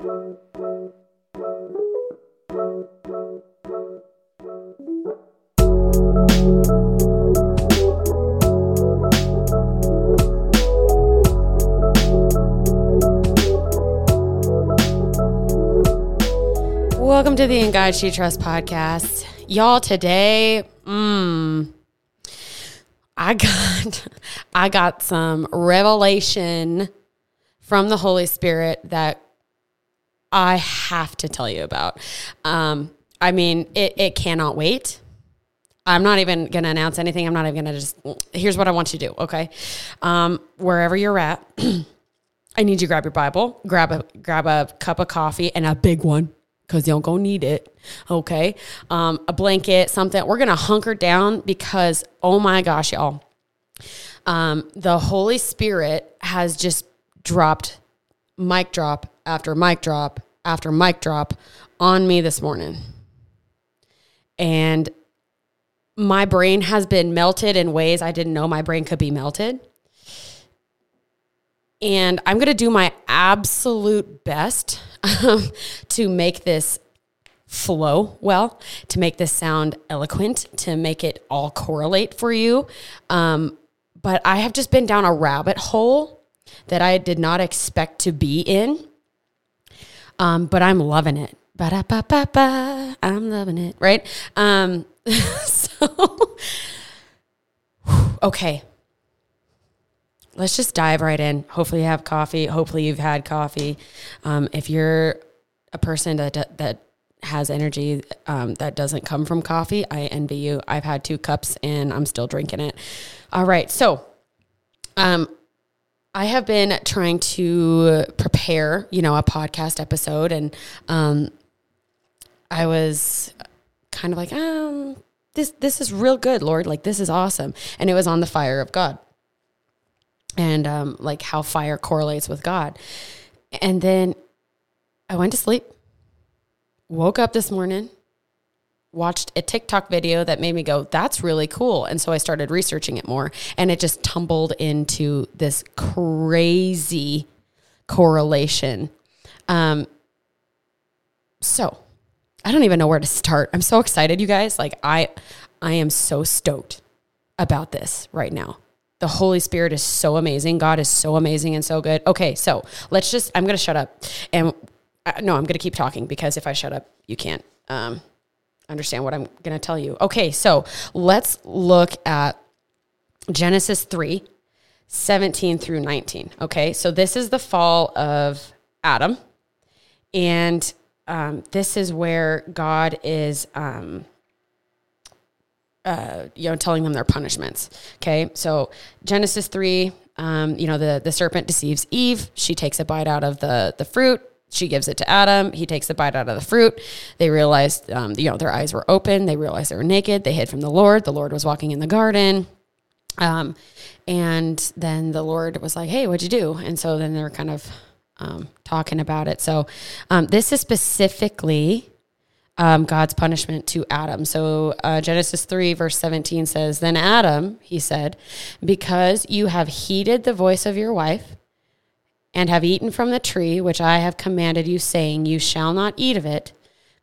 Welcome to the In God She Trust podcast. Y'all, today, mm, I got I got some revelation from the Holy Spirit that I have to tell you about. Um, I mean, it, it cannot wait. I'm not even going to announce anything. I'm not even going to just, here's what I want you to do, okay? Um, wherever you're at, I need you to grab your Bible, grab a, grab a cup of coffee and a big one because going to need it, okay? Um, a blanket, something. We're going to hunker down because, oh my gosh, y'all. Um, the Holy Spirit has just dropped mic drop after mic drop after mic drop on me this morning. And my brain has been melted in ways I didn't know my brain could be melted. And I'm going to do my absolute best um, to make this flow well, to make this sound eloquent, to make it all correlate for you. Um, but I have just been down a rabbit hole that I did not expect to be in. Um, but I'm loving it. Ba-da-ba-ba-ba. I'm loving it, right? Um, so, okay. Let's just dive right in. Hopefully, you have coffee. Hopefully, you've had coffee. Um, if you're a person that that has energy um, that doesn't come from coffee, I envy you. I've had two cups and I'm still drinking it. All right, so um, I have been trying to prepare, you know, a podcast episode, and um, I was kind of like, um, this this is real good, Lord. Like this is awesome, and it was on the fire of God, and um, like how fire correlates with God, and then I went to sleep, woke up this morning, watched a TikTok video that made me go, that's really cool. And so I started researching it more and it just tumbled into this crazy correlation. Um, so I don't even know where to start. I'm so excited, you guys. Like I, I am so stoked about this right now. The Holy Spirit is so amazing. God is so amazing and so good. Okay, so let's just, I'm going to shut up. And uh, no, I'm going to keep talking because if I shut up, you can't um, understand what I'm going to tell you. Okay, so let's look at Genesis 3 17 through 19. Okay, so this is the fall of Adam. And um, this is where God is, um, uh, you know, telling them their punishments. Okay, so Genesis 3, um, you know, the, the serpent deceives Eve. She takes a bite out of the, the fruit she gives it to Adam. He takes a bite out of the fruit. They realized, um, you know, their eyes were open. They realized they were naked. They hid from the Lord. The Lord was walking in the garden. Um, and then the Lord was like, hey, what'd you do? And so then they're kind of um, talking about it. So um, this is specifically um, God's punishment to Adam. So uh, Genesis 3, verse 17 says, Then Adam, he said, because you have heeded the voice of your wife and have eaten from the tree which I have commanded you, saying, You shall not eat of it.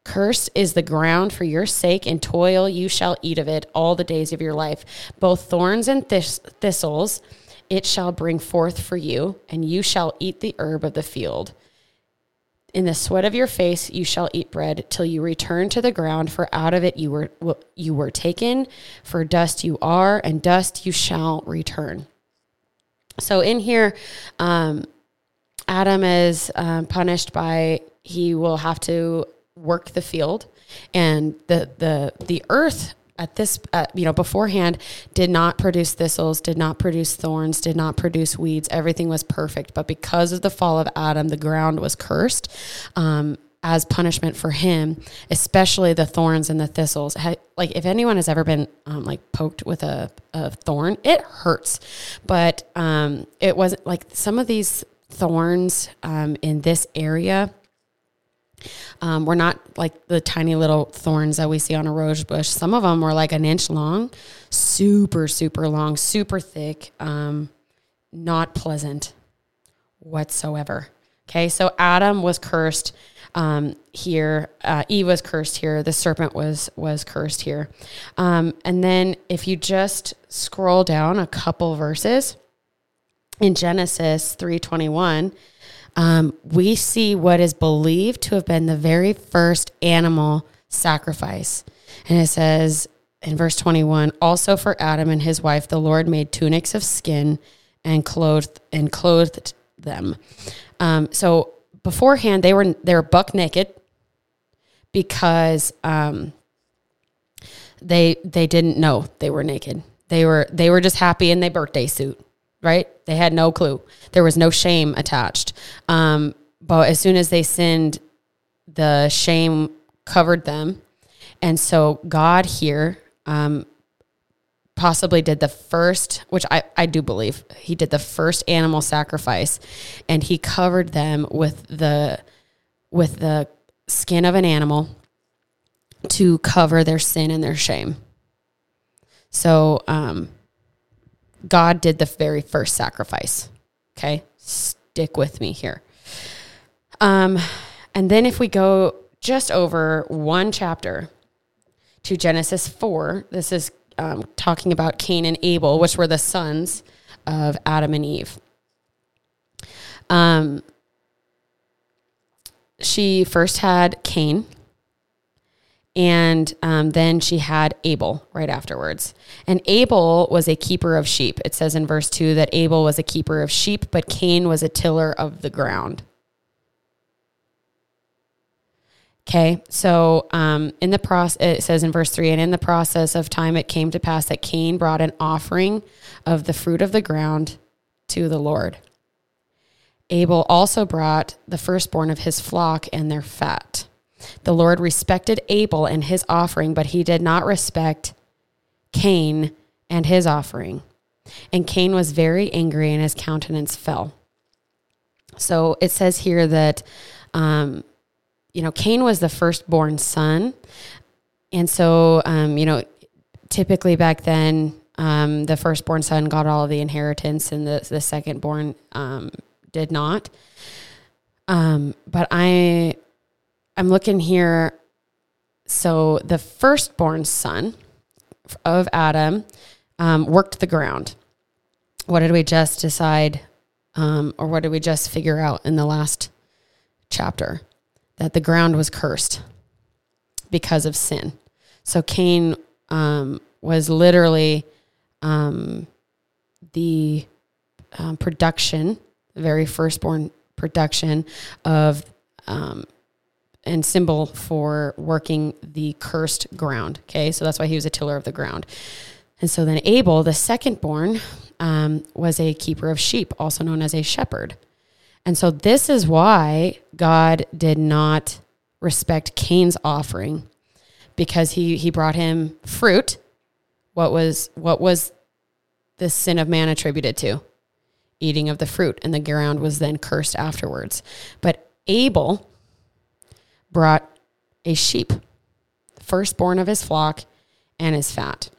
Cursed is the ground for your sake, and toil you shall eat of it all the days of your life. Both thorns and thist- thistles it shall bring forth for you, and you shall eat the herb of the field. In the sweat of your face you shall eat bread till you return to the ground, for out of it you were you were taken, for dust you are, and dust you shall return. So in here, um, Adam is um, punished by he will have to work the field, and the the the earth at this uh, you know beforehand did not produce thistles, did not produce thorns, did not produce weeds. Everything was perfect, but because of the fall of Adam, the ground was cursed. Um, as punishment for him, especially the thorns and the thistles. Like if anyone has ever been um, like poked with a, a thorn, it hurts. But um, it wasn't like some of these thorns um, in this area um, were not like the tiny little thorns that we see on a rose bush. Some of them were like an inch long, super, super long, super thick, um, not pleasant whatsoever. Okay, so Adam was cursed um, here. Uh, Eve was cursed here. The serpent was was cursed here. Um, and then if you just scroll down a couple verses in Genesis three twenty one, um, we see what is believed to have been the very first animal sacrifice, and it says in verse twenty one, also for Adam and his wife, the Lord made tunics of skin and clothed and clothed them. Um, so beforehand they were they were buck naked because um, they they didn't know they were naked. They were they were just happy in their birthday suit, right? They had no clue. There was no shame attached. Um, but as soon as they sinned, the shame covered them, and so God here um, possibly did the first, which I, I do believe he did the first animal sacrifice and he covered them with the with the skin of an animal to cover their sin and their shame. So um, God did the very first sacrifice. Okay. Stick with me here. Um, and then if we go just over one chapter to Genesis 4, this is um, talking about Cain and Abel, which were the sons of Adam and Eve. Um, she first had Cain, and um, then she had Abel right afterwards. And Abel was a keeper of sheep. It says in verse 2 that Abel was a keeper of sheep, but Cain was a tiller of the ground. Okay, so um, in the process, it says in verse three, and in the process of time, it came to pass that Cain brought an offering of the fruit of the ground to the Lord. Abel also brought the firstborn of his flock and their fat. The Lord respected Abel and his offering, but he did not respect Cain and his offering. And Cain was very angry, and his countenance fell. So it says here that. Um, you know, Cain was the firstborn son. And so, um, you know, typically back then, um, the firstborn son got all of the inheritance and the, the secondborn um, did not. Um, but I, I'm looking here. So the firstborn son of Adam um, worked the ground. What did we just decide, um, or what did we just figure out in the last chapter? that the ground was cursed because of sin. So Cain um, was literally um, the um, production, the very firstborn production of um, and symbol for working the cursed ground. Okay, so that's why he was a tiller of the ground. And so then Abel, the secondborn, um, was a keeper of sheep, also known as a shepherd. And so this is why God did not respect Cain's offering because he he brought him fruit. What was what was the sin of man attributed to? Eating of the fruit, and the ground was then cursed afterwards. But Abel brought a sheep, firstborn of his flock, and his fat.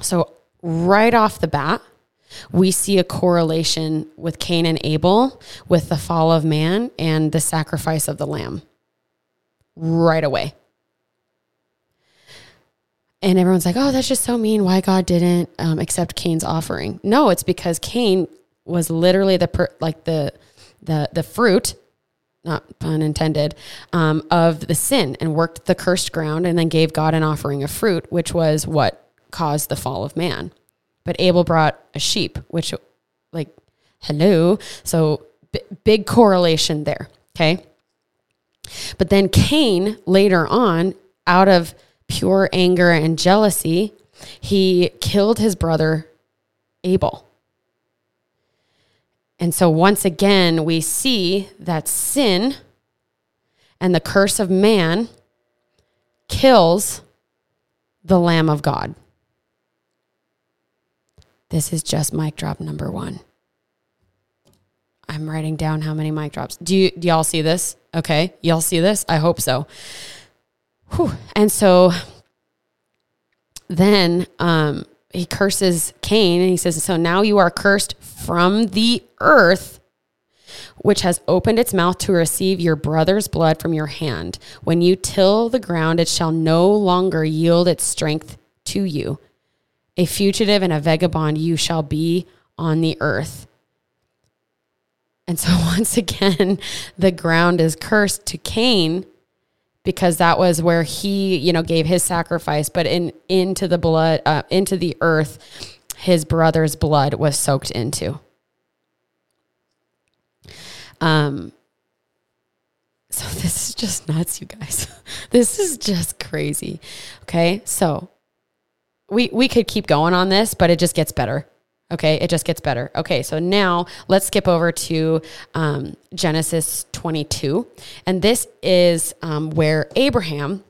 So right off the bat, we see a correlation with Cain and Abel with the fall of man and the sacrifice of the lamb right away. And everyone's like, oh, that's just so mean. Why God didn't um, accept Cain's offering? No, it's because Cain was literally the per, like the the the fruit, not pun intended, um, of the sin and worked the cursed ground and then gave God an offering of fruit, which was what caused the fall of man. But Abel brought a sheep, which, like, hello. So b- big correlation there. Okay. But then Cain, later on, out of pure anger and jealousy, he killed his brother Abel. And so once again, we see that sin and the curse of man kills the Lamb of God. This is just mic drop number one. I'm writing down how many mic drops. Do you do y'all see this? Okay. Y'all see this? I hope so. Whew. And so then um, he curses Cain and he says, So now you are cursed from the earth which has opened its mouth to receive your brother's blood from your hand. When you till the ground, it shall no longer yield its strength to you. A fugitive and a vagabond you shall be on the earth. And so, once again, the ground is cursed to Cain because that was where he, you know, gave his sacrifice. But in into the blood, uh, into the earth, his brother's blood was soaked into. Um. So this is just nuts, you guys. this is just crazy. Okay, so we we could keep going on this, but it just gets better. Okay, it just gets better. Okay, so now let's skip over to um, Genesis 22. And this is um, where Abraham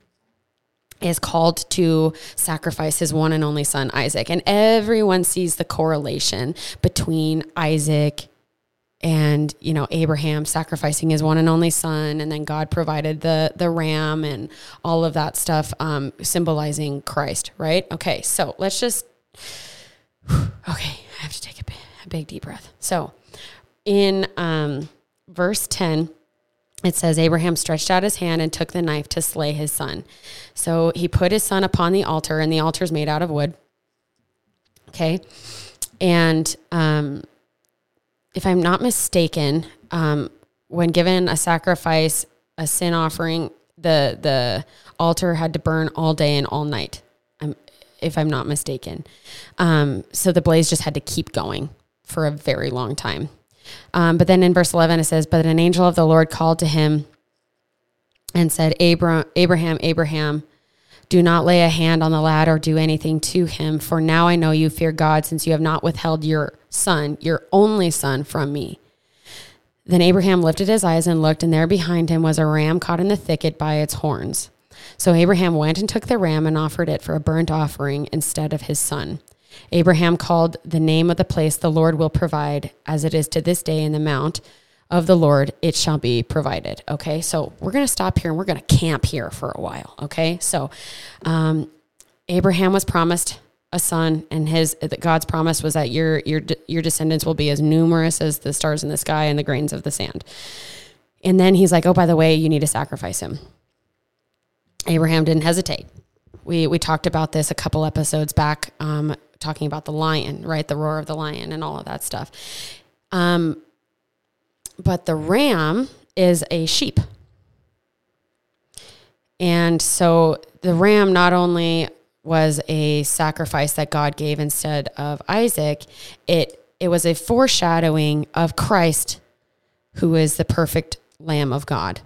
is called to sacrifice his one and only son, Isaac. And everyone sees the correlation between Isaac and you know Abraham sacrificing his one and only son, and then God provided the the ram and all of that stuff, um, symbolizing Christ, right? Okay, so let's just okay. I have to take a big, a big deep breath. So, in um, verse ten. It says Abraham stretched out his hand and took the knife to slay his son. So he put his son upon the altar, and the altar is made out of wood. Okay. And um, if I'm not mistaken, um, when given a sacrifice, a sin offering, the the altar had to burn all day and all night. I'm, if I'm not mistaken. Um, so the blaze just had to keep going for a very long time. Um, but then in verse 11 it says, "But an angel of the Lord called to him and said, Abraham, Abraham." Do not lay a hand on the lad or do anything to him, for now I know you fear God, since you have not withheld your son, your only son, from me. Then Abraham lifted his eyes and looked, and there behind him was a ram caught in the thicket by its horns. So Abraham went and took the ram and offered it for a burnt offering instead of his son. Abraham called the name of the place the Lord will provide, as it is to this day in the mount of the Lord, it shall be provided. Okay, so we're going to stop here and we're going to camp here for a while. Okay, so um, Abraham was promised a son, and his that God's promise was that your your your descendants will be as numerous as the stars in the sky and the grains of the sand. And then he's like, "Oh, by the way, you need to sacrifice him." Abraham didn't hesitate. We we talked about this a couple episodes back, um, talking about the lion, right? The roar of the lion and all of that stuff. Um, but the ram is a sheep. And so the ram not only was a sacrifice that God gave instead of Isaac, it it was a foreshadowing of Christ, who is the perfect Lamb of God.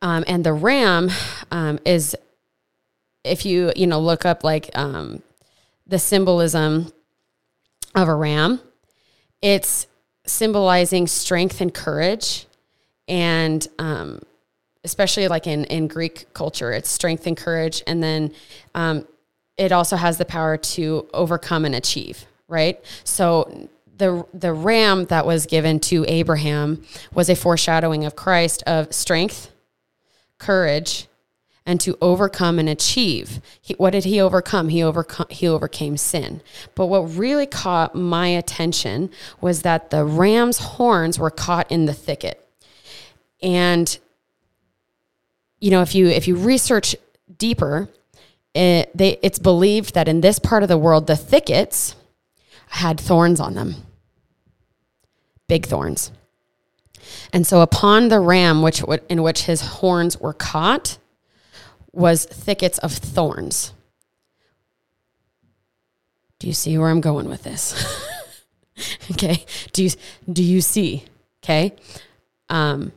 Um, and the ram um, is, if you you know look up like um, the symbolism of a ram, it's symbolizing strength and courage and um, especially like in, in greek culture it's strength and courage and then um, it also has the power to overcome and achieve right so the the ram that was given to abraham was a foreshadowing of christ of strength courage and to overcome and achieve. He, what did he overcome? He overcome he overcame sin. But what really caught my attention was that the ram's horns were caught in the thicket. And you know, if you if you research deeper, it, they, it's believed that in this part of the world, the thickets had thorns on them, big thorns. And so, upon the ram, which in which his horns were caught, was thickets of thorns. Do you see where I'm going with this? okay. Do you do you see? Okay. Um,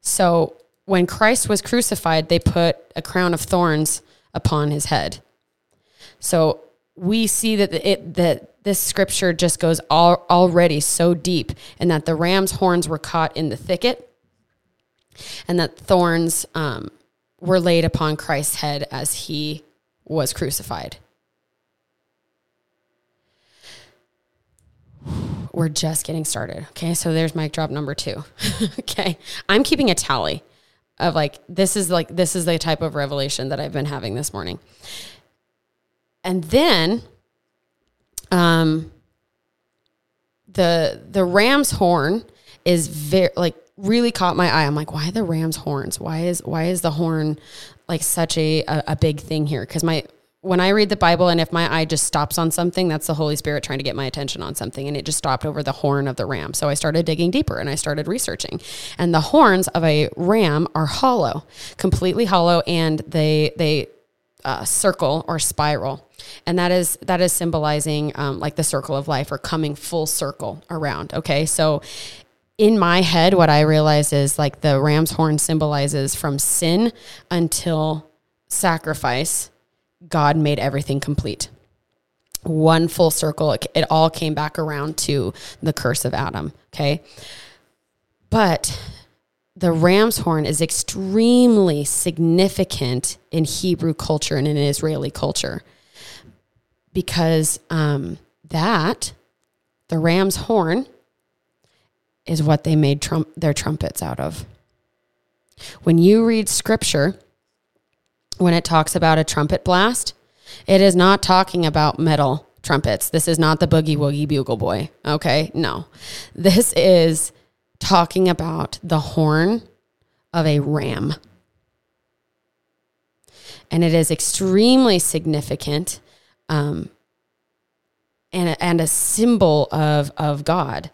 so when Christ was crucified, they put a crown of thorns upon his head. So we see that it that this scripture just goes all, already so deep, and that the ram's horns were caught in the thicket, and that thorns um, were laid upon Christ's head as he was crucified. We're just getting started. Okay, so there's mic drop number two. okay, I'm keeping a tally of like, this is like, this is the type of revelation that I've been having this morning. And then, um, the the ram's horn is very like really caught my eye. I'm like, why the ram's horns? Why is why is the horn like such a a, a big thing here? Because my when I read the Bible and if my eye just stops on something, that's the Holy Spirit trying to get my attention on something. And it just stopped over the horn of the ram. So I started digging deeper and I started researching. And the horns of a ram are hollow, completely hollow, and they they uh, circle or spiral. And that is that is symbolizing um, like the circle of life or coming full circle around. Okay. So in my head, what I realize is like the ram's horn symbolizes from sin until sacrifice God made everything complete. One full circle, it, it all came back around to the curse of Adam. Okay. But the ram's horn is extremely significant in Hebrew culture and in Israeli culture because um, that, the ram's horn, is what they made trump, their trumpets out of. When you read scripture, when it talks about a trumpet blast, it is not talking about metal trumpets. This is not the boogie woogie bugle boy. Okay. No, this is talking about the horn of a ram. And it is extremely significant um, and, and a symbol of, of God.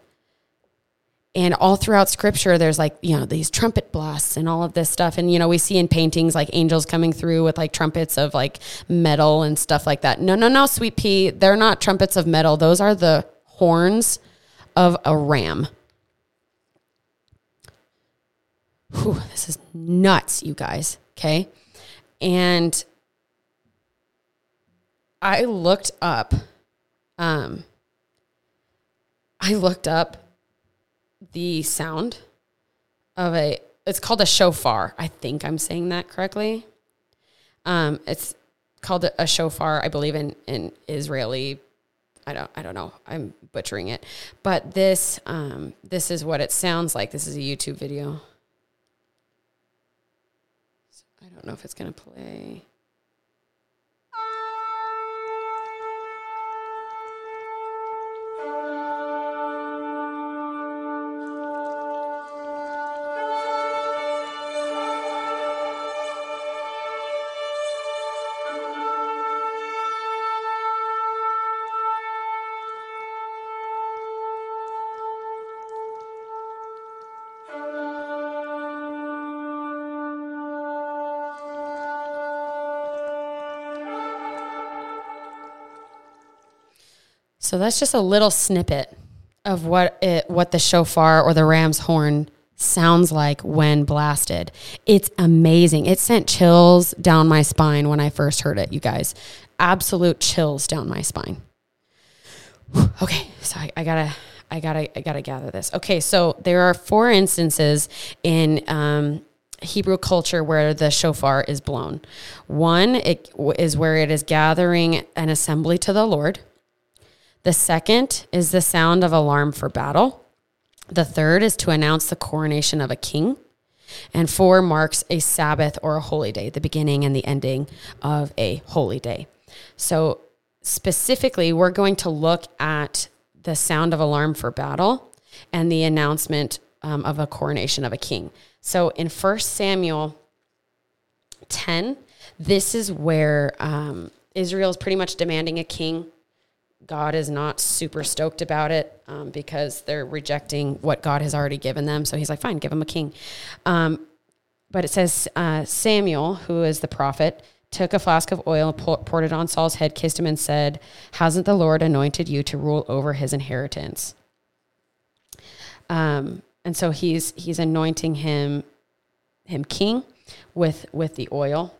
And all throughout scripture, there's like, you know, these trumpet blasts and all of this stuff. And, you know, we see in paintings like angels coming through with like trumpets of like metal and stuff like that. No, no, no, sweet pea. They're not trumpets of metal. Those are the horns of a ram. Whew, this is nuts, you guys. Okay. And I looked up, um, I looked up the sound of a it's called a shofar. I think I'm saying that correctly. Um, it's called a shofar, I believe in in Israeli. I don't I don't know. I'm butchering it. But this um, this is what it sounds like. This is a YouTube video. So I don't know if it's going to play. So that's just a little snippet of what it, what the shofar or the ram's horn sounds like when blasted. It's amazing. It sent chills down my spine when I first heard it, you guys. Absolute chills down my spine. Okay, so I, I gotta I gotta I gotta gather this. Okay, so there are four instances in um, Hebrew culture where the shofar is blown. One it is where it is gathering an assembly to the Lord. The second is the sound of alarm for battle. The third is to announce the coronation of a king. And four marks a Sabbath or a holy day, the beginning and the ending of a holy day. So, specifically, we're going to look at the sound of alarm for battle and the announcement um, of a coronation of a king. So, in 1 Samuel 10, this is where um, Israel is pretty much demanding a king. God is not super stoked about it um, because they're rejecting what God has already given them. So he's like, fine, give them a king. Um, but it says uh, Samuel, who is the prophet, took a flask of oil, poured it on Saul's head, kissed him, and said, Hasn't the Lord anointed you to rule over his inheritance? Um, and so he's he's anointing him him king with with the oil.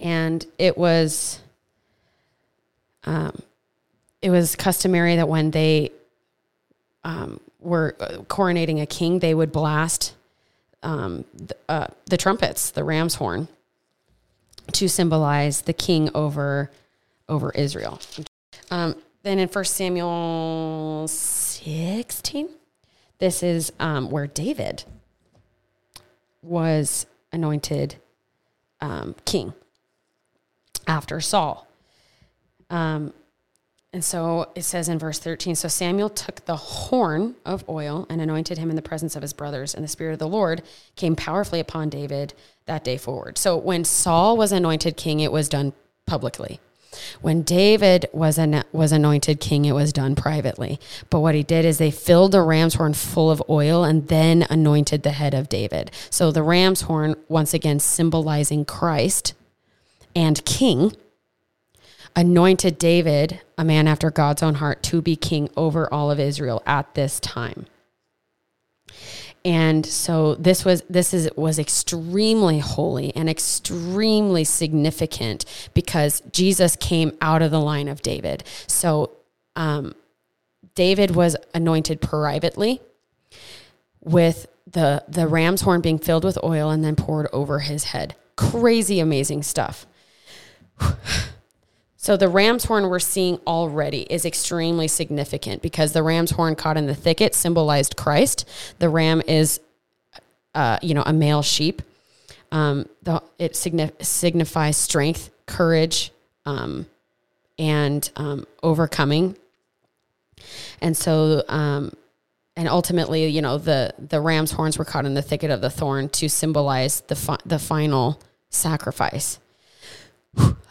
And it was um, it was customary that when they um, were uh, coronating a king, they would blast um, the, uh, the trumpets, the ram's horn, to symbolize the king over over Israel. Um, then in First Samuel 16, this is um, where David was anointed um, king after Saul. Um, and so it says in verse 13 So Samuel took the horn of oil and anointed him in the presence of his brothers, and the Spirit of the Lord came powerfully upon David that day forward. So when Saul was anointed king, it was done publicly. When David was an, was anointed king, it was done privately. But what he did is they filled the ram's horn full of oil and then anointed the head of David. So the ram's horn, once again symbolizing Christ and king, anointed David, a man after God's own heart, to be king over all of Israel at this time. And so this was this is was extremely holy and extremely significant because Jesus came out of the line of David. So um, David was anointed privately with the the ram's horn being filled with oil and then poured over his head. Crazy amazing stuff. So the ram's horn we're seeing already is extremely significant because the ram's horn caught in the thicket symbolized Christ. The ram is, uh, you know, a male sheep. Um, the, it signif- signifies strength, courage, um, and um, overcoming. And so, um, and ultimately, you know, the the ram's horns were caught in the thicket of the thorn to symbolize the fi- the final sacrifice.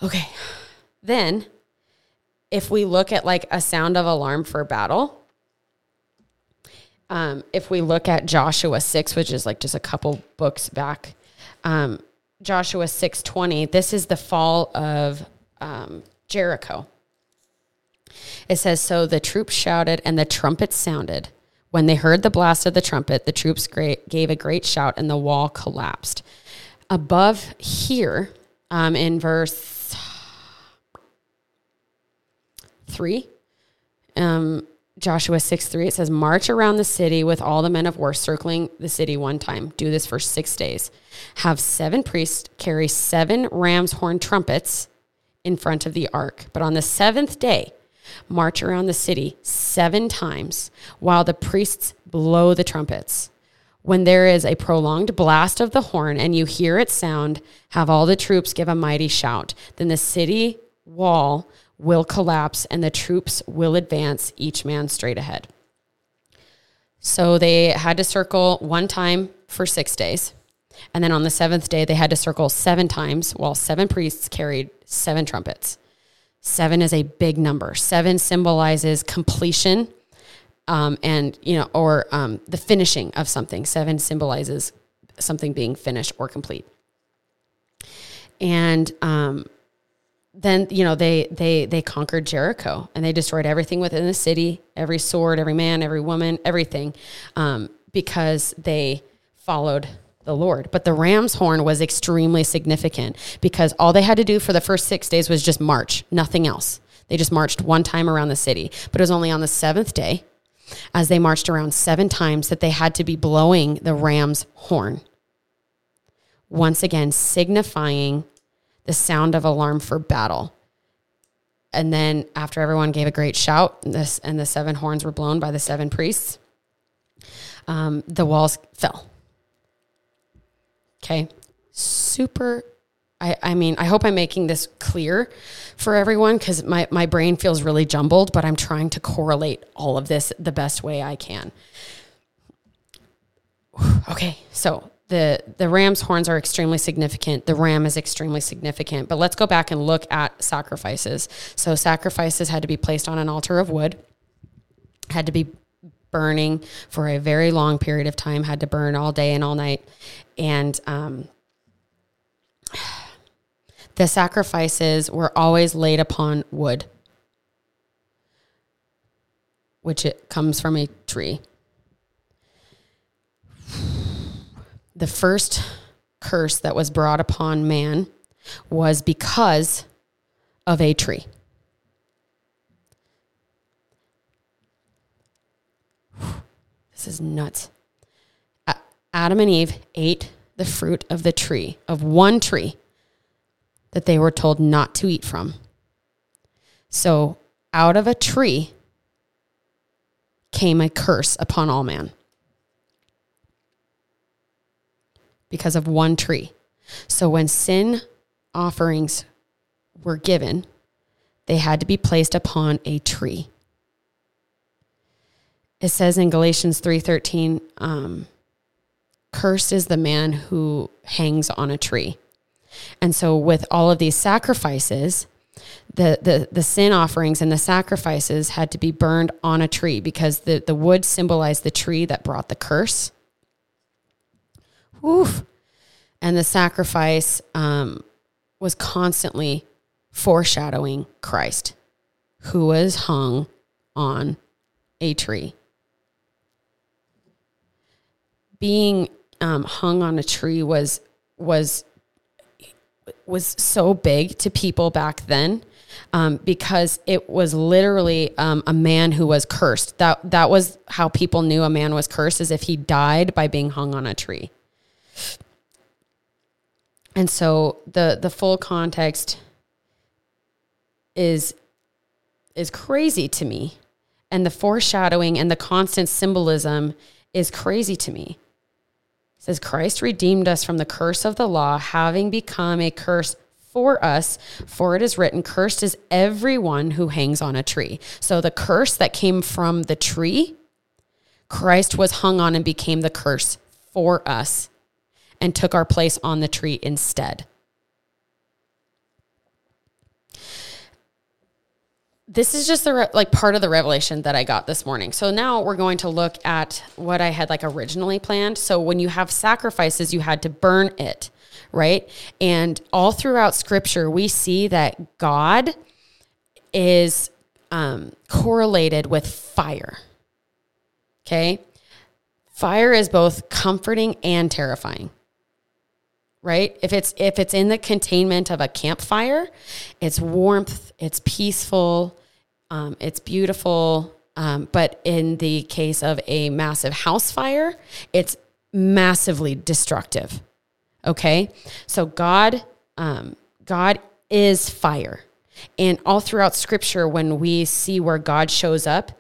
okay. Then, if we look at like a sound of alarm for battle, um, if we look at Joshua 6, which is like just a couple books back, um, Joshua 6:20, this is the fall of um, Jericho. It says, So the troops shouted and the trumpets sounded. When they heard the blast of the trumpet, the troops great, gave a great shout and the wall collapsed. Above here, um, in verse 3. Um, Joshua 6 3, it says, March around the city with all the men of war circling the city one time. Do this for six days. Have seven priests carry seven ram's horn trumpets in front of the ark. But on the seventh day, march around the city seven times while the priests blow the trumpets. When there is a prolonged blast of the horn and you hear it sound, have all the troops give a mighty shout. Then the city wall will collapse and the troops will advance, each man straight ahead. So they had to circle one time for six days. And then on the seventh day, they had to circle seven times while seven priests carried seven trumpets. Seven is a big number. Seven symbolizes completion um, and, you know, or um, the finishing of something. Seven symbolizes something being finished or complete. And um, then you know they they they conquered Jericho and they destroyed everything within the city, every sword, every man, every woman, everything, um, because they followed the Lord. But the ram's horn was extremely significant because all they had to do for the first six days was just march, nothing else. They just marched one time around the city, but it was only on the seventh day, as they marched around seven times, that they had to be blowing the ram's horn. Once again, signifying the sound of alarm for battle. And then after everyone gave a great shout, and this and the seven horns were blown by the seven priests, um, the walls fell. Okay, super. I, I mean, I hope I'm making this clear for everyone because my, my brain feels really jumbled, but I'm trying to correlate all of this the best way I can. Okay, so the the ram's horns are extremely significant. The ram is extremely significant. But let's go back and look at sacrifices. So sacrifices had to be placed on an altar of wood, had to be burning for a very long period of time, had to burn all day and all night, and um, the sacrifices were always laid upon wood, which it comes from a tree. The first curse that was brought upon man was because of a tree. This is nuts. Adam and Eve ate the fruit of the tree, of one tree that they were told not to eat from. So, out of a tree came a curse upon all man. Because of one tree. So when sin offerings were given, they had to be placed upon a tree. It says in Galatians 3:13, um, cursed is the man who hangs on a tree. And so with all of these sacrifices, the, the, the sin offerings and the sacrifices had to be burned on a tree because the, the wood symbolized the tree that brought the curse. Oof. And the sacrifice um, was constantly foreshadowing Christ, who was hung on a tree. Being um, hung on a tree was was was so big to people back then um, because it was literally um, a man who was cursed. That that was how people knew a man was cursed, as if he died by being hung on a tree. And so the the full context is is crazy to me, and the foreshadowing and the constant symbolism is crazy to me. It says Christ redeemed us from the curse of the law, having become a curse for us, for it is written, Cursed is everyone who hangs on a tree. So the curse that came from the tree, Christ was hung on and became the curse for us and took our place on the tree instead. this is just the re- like part of the revelation that I got this morning. So now we're going to look at what I had like originally planned. So when you have sacrifices, you had to burn it, right? And all throughout scripture, we see that God is um, correlated with fire. Okay. Fire is both comforting and terrifying right if it's if it's in the containment of a campfire it's warmth it's peaceful um, it's beautiful. Um, but in the case of a massive house fire, it's massively destructive. Okay. So God, um, God is fire. And all throughout scripture, when we see where God shows up,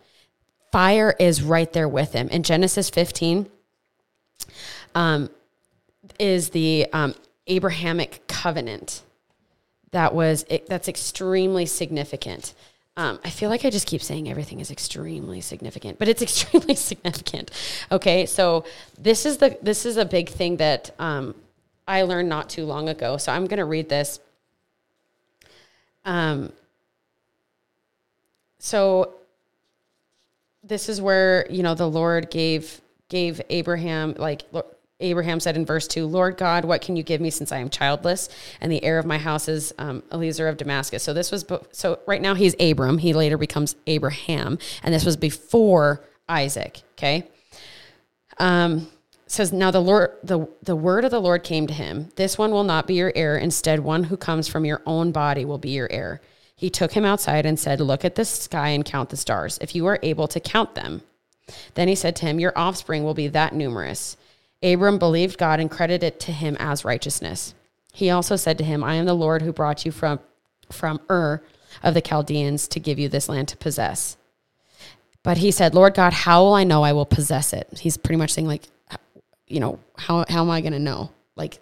fire is right there with him. In Genesis 15, um, is the um, Abrahamic covenant that was that's extremely significant. Um, I feel like I just keep saying everything is extremely significant, but it's extremely significant. Okay, so this is the this is a big thing that um, I learned not too long ago. So I'm going to read this. Um, so this is where you know the Lord gave gave Abraham like Abraham said in verse 2, Lord God, what can you give me since I am childless? And the heir of my house is um, Eliezer of Damascus. So this was, so right now he's Abram. He later becomes Abraham. And this was before Isaac. Okay. Um, says, Now the Lord, the, the word of the Lord came to him. This one will not be your heir. Instead, one who comes from your own body will be your heir. He took him outside and said, Look at the sky and count the stars, if you are able to count them. Then he said to him, Your offspring will be that numerous. Abram believed God and credited it to him as righteousness. He also said to him, I am the Lord who brought you from, from Ur of the Chaldeans to give you this land to possess. But he said, Lord God, how will I know I will possess it? He's pretty much saying, like, you know, how, how am I going to know? Like,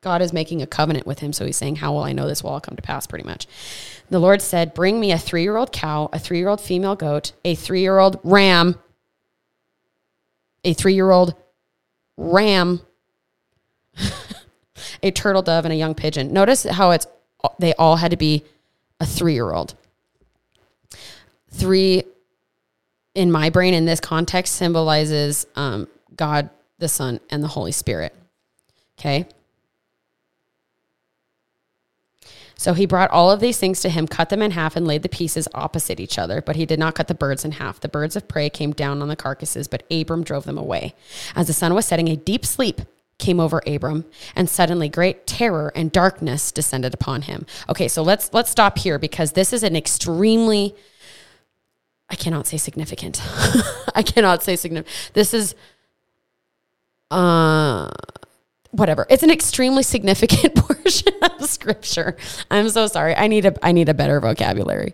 God is making a covenant with him. So he's saying, How will I know this will all come to pass? Pretty much. The Lord said, Bring me a three year old cow, a three year old female goat, a three year old ram, a three year old ram, a turtle dove, and a young pigeon. Notice how it's they all had to be a three year old. Three, in my brain, in this context, symbolizes um, God, the Son, and the Holy Spirit. Okay. So he brought all of these things to him, cut them in half, and laid the pieces opposite each other. But he did not cut the birds in half. The birds of prey came down on the carcasses, but Abram drove them away. As the sun was setting, a deep sleep came over Abram, and suddenly great terror and darkness descended upon him. Okay, so let's let's stop here because this is an extremely I cannot say significant. I cannot say significant. This is uh whatever. It's an extremely significant portion of scripture. I'm so sorry. I need a I need a better vocabulary.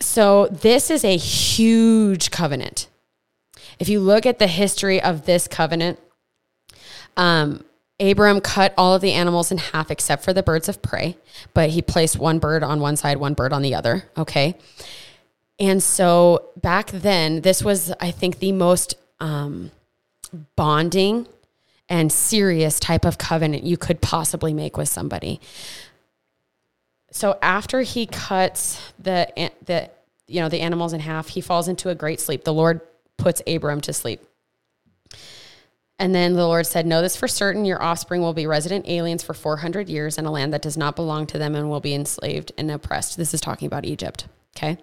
So this is a huge covenant. If you look at the history of this covenant, um, Abram cut all of the animals in half except for the birds of prey, but he placed one bird on one side, one bird on the other. Okay. And so back then, this was, I think, the most um, bonding and serious type of covenant you could possibly make with somebody. So after he cuts the the you know the animals in half, he falls into a great sleep. The Lord puts Abram to sleep. And then the Lord said, Know this for certain your offspring will be resident aliens for 400 years in a land that does not belong to them and will be enslaved and oppressed. This is talking about Egypt. Okay.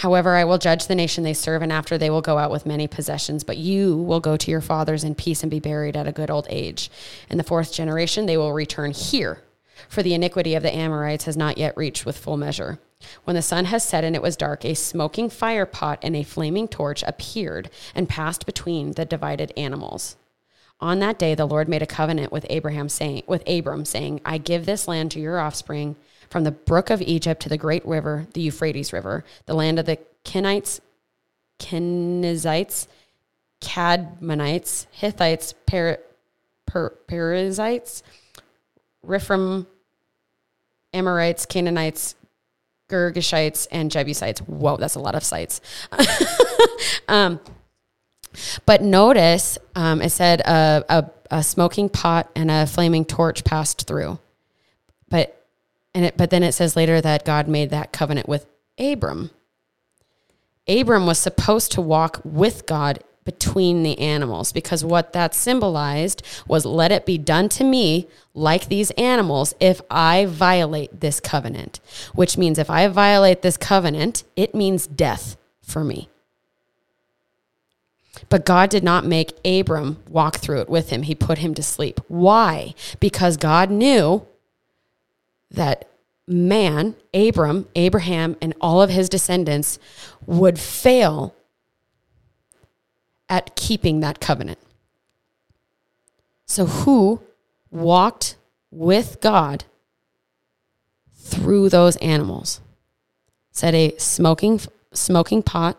However, I will judge the nation they serve, and after they will go out with many possessions. But you will go to your fathers in peace and be buried at a good old age. In the fourth generation, they will return here, for the iniquity of the Amorites has not yet reached with full measure. When the sun has set and it was dark, a smoking fire pot and a flaming torch appeared and passed between the divided animals. On that day, the Lord made a covenant with Abraham, saying, with Abram, saying, "I give this land to your offspring." From the brook of Egypt to the great river, the Euphrates River, the land of the Kenites, Kenizzites, Kadmonites, Hittites, per, per, Perizzites, Rephaim, Amorites, Canaanites, Girgashites, and Jebusites. Whoa, that's a lot of sites. um, but notice um, it said a, a, a smoking pot and a flaming torch passed through. But and it, but then it says later that God made that covenant with Abram. Abram was supposed to walk with God between the animals because what that symbolized was let it be done to me like these animals if I violate this covenant, which means if I violate this covenant, it means death for me. But God did not make Abram walk through it with him. He put him to sleep. Why? Because God knew that man, Abram, Abraham, and all of his descendants would fail at keeping that covenant. So, who walked with God through those animals? Said a smoking, smoking pot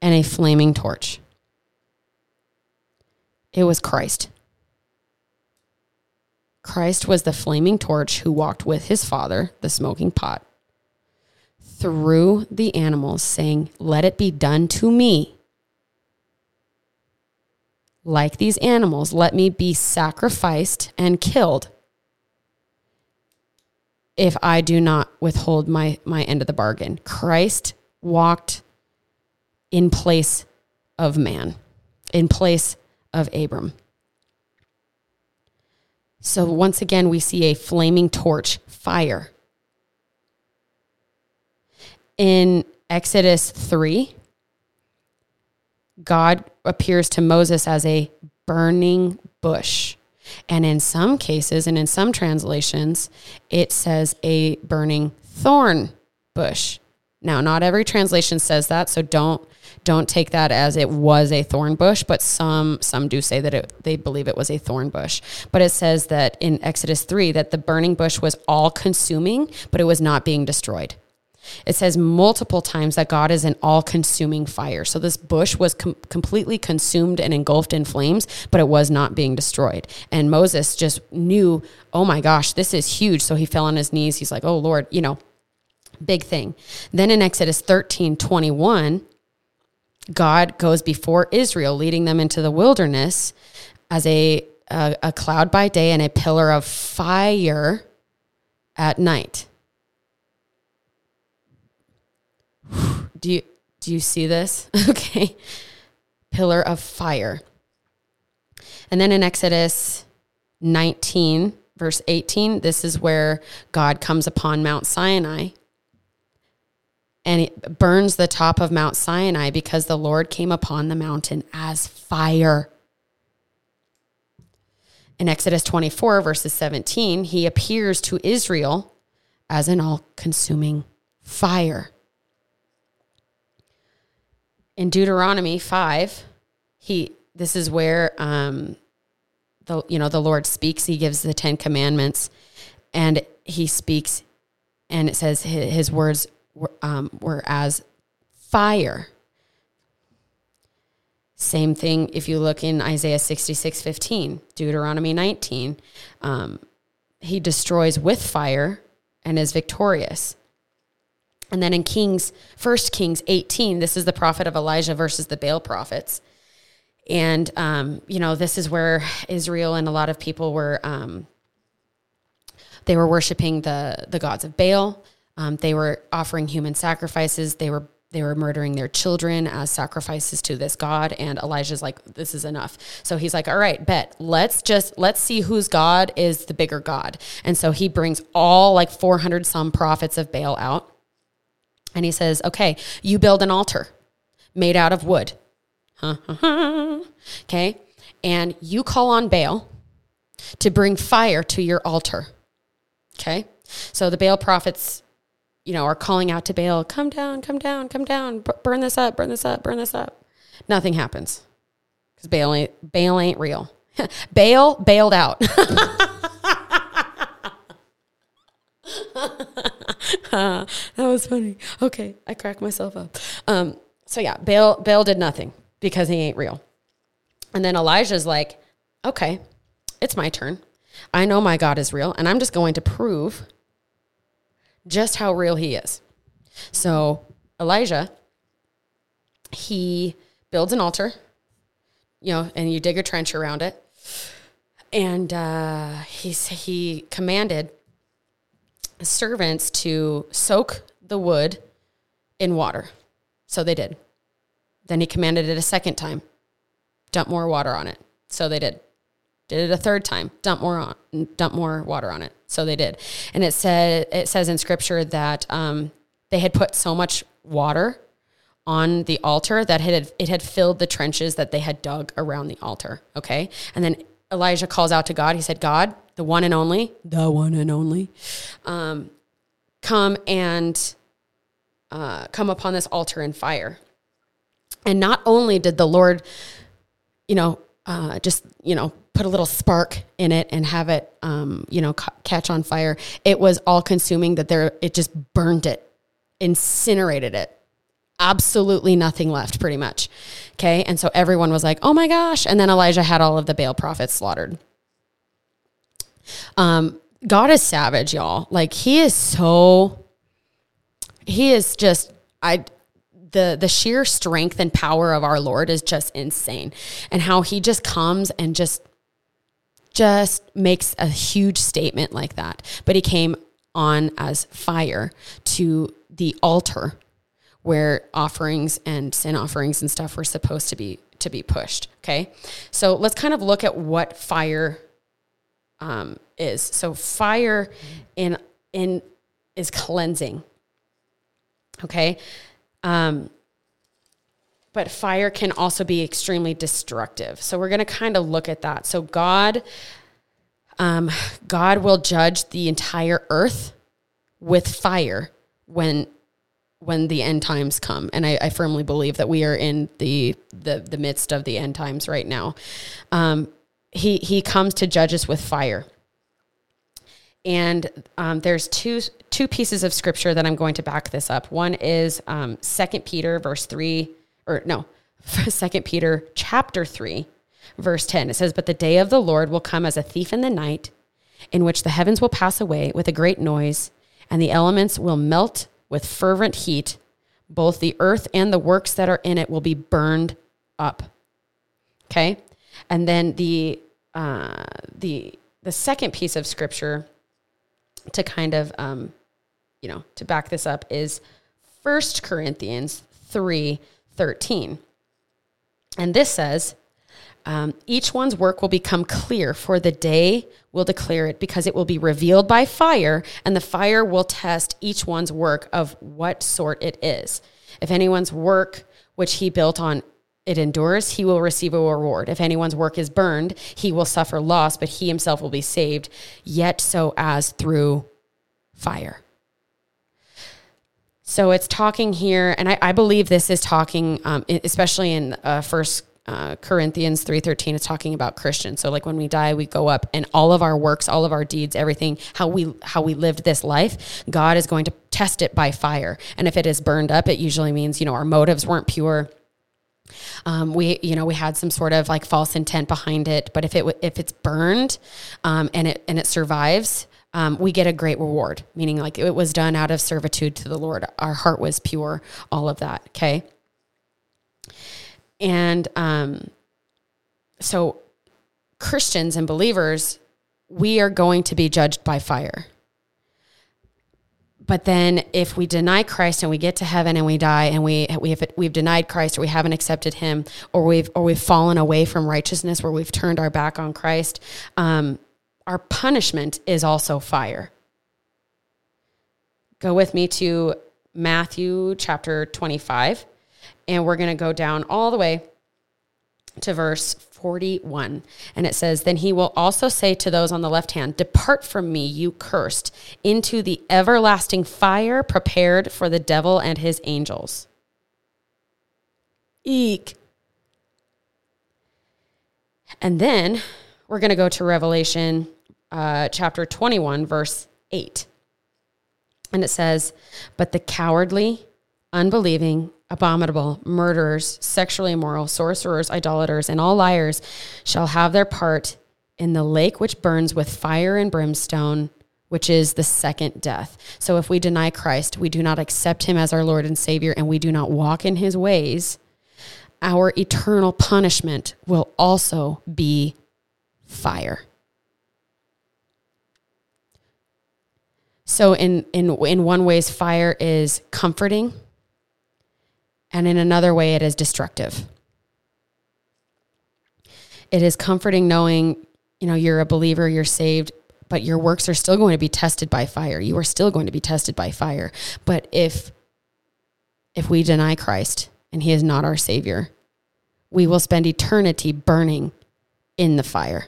and a flaming torch. It was Christ. Christ was the flaming torch who walked with his father, the smoking pot, through the animals, saying, Let it be done to me. Like these animals, let me be sacrificed and killed if I do not withhold my, my end of the bargain. Christ walked in place of man, in place of Abram. So once again, we see a flaming torch, fire. In Exodus 3, God appears to Moses as a burning bush. And in some cases, and in some translations, it says a burning thorn bush. Now, not every translation says that, so don't don't take that as it was a thorn bush, but some some do say that it, they believe it was a thorn bush. But it says that in Exodus 3 that the burning bush was all consuming, but it was not being destroyed. It says multiple times that God is an all consuming fire. So this bush was com- completely consumed and engulfed in flames, but it was not being destroyed. And Moses just knew, oh my gosh, this is huge. So he fell on his knees. He's like, oh Lord, you know, big thing. Then in Exodus 13 21, God goes before Israel, leading them into the wilderness as a, a, a cloud by day and a pillar of fire at night. Do you do you see this? okay. Pillar of fire. And then in Exodus 19 verse 18, this is where God comes upon Mount Sinai and it burns the top of Mount Sinai because the Lord came upon the mountain as fire. In Exodus 24, verses 17, he appears to Israel as an all consuming fire. In Deuteronomy 5, he this is where um, the you know the Lord speaks. He gives the Ten Commandments, and he speaks, and it says his, words um, were as fire. Same thing if you look in Isaiah 66 15, Deuteronomy 19. Um, he destroys with fire and is victorious. And then in Kings, First Kings 18, this is the prophet of Elijah versus the Baal prophets. And, um, you know, this is where Israel and a lot of people were, um, they were worshiping the, the gods of Baal. Um, they were offering human sacrifices. They were they were murdering their children as sacrifices to this god and elijah's like this is enough so he's like all right bet let's just let's see whose god is the bigger god and so he brings all like 400 some prophets of baal out and he says, okay, you build an altar made out of wood. okay. And you call on Baal to bring fire to your altar. Okay. So the Baal prophets, you know, are calling out to Baal, come down, come down, come down, burn this up, burn this up, burn this up. Nothing happens because Baal ain't, Baal ain't real. Baal bailed out. that was funny. Okay, I cracked myself up. Um, so yeah, Baal Baal did nothing because he ain't real. And then Elijah's like, okay, it's my turn. I know my God is real, and I'm just going to prove just how real he is. So Elijah, he builds an altar, you know, and you dig a trench around it. And uh, he's, he commanded servants to soak the wood in water. So they did. Then he commanded it a second time dump more water on it. So they did. Did it a third time, dump more on, dump more water on it. So they did. And it said it says in scripture that um, they had put so much water on the altar that it had, it had filled the trenches that they had dug around the altar. Okay. And then Elijah calls out to God. He said, God, the one and only, the one and only, um, come and uh, come upon this altar in fire. And not only did the Lord, you know, uh, just, you know, put a little spark in it and have it, um, you know, ca- catch on fire, it was all consuming that there, it just burned it, incinerated it. Absolutely nothing left, pretty much. Okay. And so everyone was like, oh my gosh. And then Elijah had all of the Baal prophets slaughtered. Um, God is savage, y'all. Like he is so he is just I the the sheer strength and power of our Lord is just insane. And how he just comes and just just makes a huge statement like that. But he came on as fire to the altar where offerings and sin offerings and stuff were supposed to be to be pushed. Okay. So let's kind of look at what fire um, is. So fire in in is cleansing. Okay. Um, but fire can also be extremely destructive. So we're going to kind of look at that. So God, um, God will judge the entire earth with fire when when the end times come. And I, I firmly believe that we are in the the the midst of the end times right now. Um, he he comes to judge us with fire. And um, there's two two pieces of scripture that I'm going to back this up. One is um, Second Peter verse three, or no, Second Peter chapter three, verse ten. It says, "But the day of the Lord will come as a thief in the night, in which the heavens will pass away with a great noise, and the elements will melt with fervent heat. Both the earth and the works that are in it will be burned up." Okay, and then the uh, the the second piece of scripture to kind of um, you know to back this up is First Corinthians three thirteen, and this says. Um, each one's work will become clear, for the day will declare it, because it will be revealed by fire, and the fire will test each one's work of what sort it is. If anyone's work which he built on it endures, he will receive a reward. If anyone's work is burned, he will suffer loss, but he himself will be saved, yet so as through fire. So it's talking here, and I, I believe this is talking, um, especially in uh, First uh, Corinthians three thirteen. It's talking about Christians. So like when we die, we go up, and all of our works, all of our deeds, everything, how we how we lived this life, God is going to test it by fire. And if it is burned up, it usually means you know our motives weren't pure Um, we, you know, we had some sort of like false intent behind it, but if it if it's burned um, and it and it survives, um, we get a great reward. Meaning, like it was done out of servitude to the Lord. Our heart was pure. All of that. Okay. And um, so, Christians and believers, we are going to be judged by fire. But then, if we deny Christ and we get to heaven and we die and we we have we've denied Christ or we haven't accepted Him or we've or we've fallen away from righteousness where we've turned our back on Christ, um, our punishment is also fire. Go with me to Matthew chapter twenty five, and we're going to go down all the way to verse 41. And it says, Then he will also say to those on the left hand, Depart from me, you cursed, into the everlasting fire prepared for the devil and his angels. Eek. And then we're going to go to Revelation uh, chapter 21, verse 8. And it says, But the cowardly, unbelieving, abominable, murderers, sexually immoral, sorcerers, idolaters, and all liars shall have their part in the lake which burns with fire and brimstone, which is the second death. So if we deny Christ, we do not accept him as our Lord and Savior, and we do not walk in his ways, our eternal punishment will also be fire. So in in in one ways fire is comforting and in another way, it is destructive. It is comforting knowing, you know, you're a believer, you're saved, but your works are still going to be tested by fire. You are still going to be tested by fire. But if if we deny Christ and he is not our savior, we will spend eternity burning in the fire.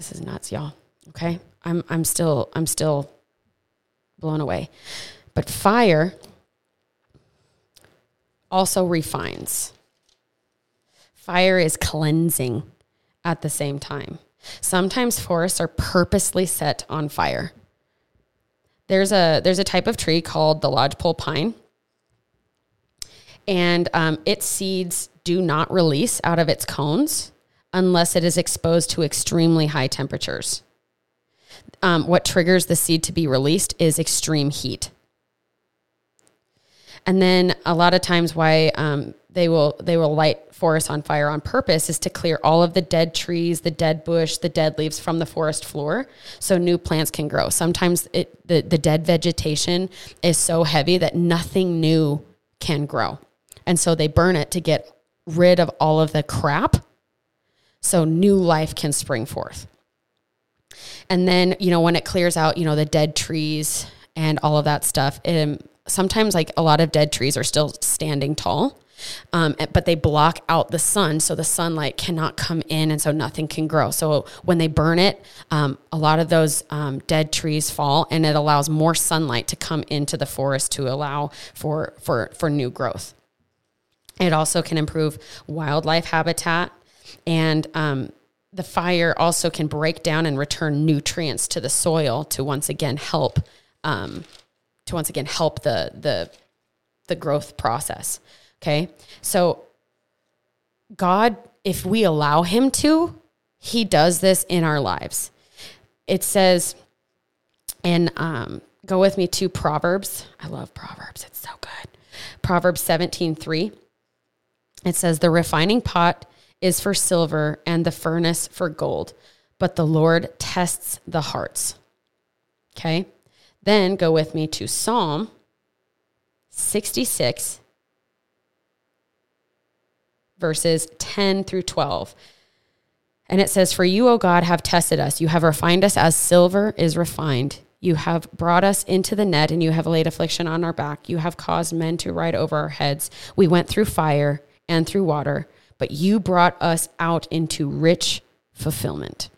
This is nuts, y'all. Okay? I'm I'm still I'm still blown away. But fire also refines. Fire is cleansing at the same time. Sometimes forests are purposely set on fire. There's a there's a type of tree called the lodgepole pine, and um, its seeds do not release out of its cones unless it is exposed to extremely high temperatures. Um, what triggers the seed to be released is extreme heat. And then a lot of times, why um, they will they will light forests on fire on purpose is to clear all of the dead trees, the dead bush, the dead leaves from the forest floor, so new plants can grow. Sometimes it, the the dead vegetation is so heavy that nothing new can grow, and so they burn it to get rid of all of the crap so new life can spring forth. And then, you know, when it clears out, you know, the dead trees and all of that stuff, um, sometimes like a lot of dead trees are still standing tall. Um, but they block out the sun, so the sunlight cannot come in, and so nothing can grow. So when they burn it, um, a lot of those um, dead trees fall, and it allows more sunlight to come into the forest to allow for for for new growth. It also can improve wildlife habitat and um, the fire also can break down and return nutrients to the soil to once again help um, to once again help the the the growth process. Okay, so God, if we allow Him to, He does this in our lives. It says, and um, go with me to Proverbs. I love Proverbs; it's so good. Proverbs seventeen three. It says, "The refining pot." Is for silver and the furnace for gold, but the Lord tests the hearts. Okay. Then go with me to Psalm 66, verses 10 through 12. And it says, For you, O God, have tested us. You have refined us as silver is refined. You have brought us into the net, and you have laid affliction on our back. You have caused men to ride over our heads. We went through fire and through water but you brought us out into rich fulfillment.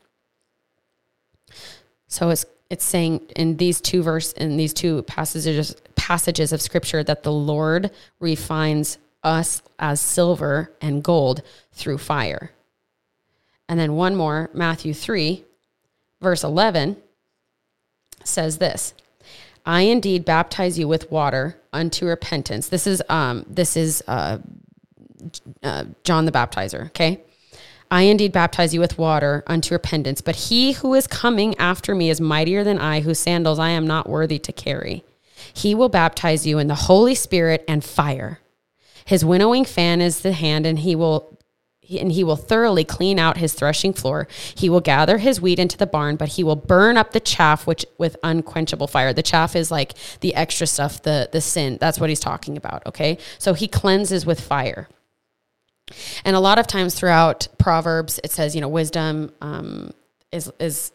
So it's it's saying in these two verse in these two passages passages of scripture that the Lord refines us as silver and gold through fire. And then one more, Matthew 3, verse 11 says this I indeed baptize you with water unto repentance. This is um this is uh, uh, John the Baptizer. Okay, I indeed baptize you with water unto repentance, but he who is coming after me is mightier than I, whose sandals I am not worthy to carry. He will baptize you in the Holy Spirit and fire. His winnowing fan is the hand, and he will and he will thoroughly clean out his threshing floor. He will gather his wheat into the barn, but he will burn up the chaff which with unquenchable fire. The chaff is like the extra stuff, the the sin. That's what he's talking about, okay? So he cleanses with fire. And a lot of times throughout Proverbs it says, you know, wisdom um, is is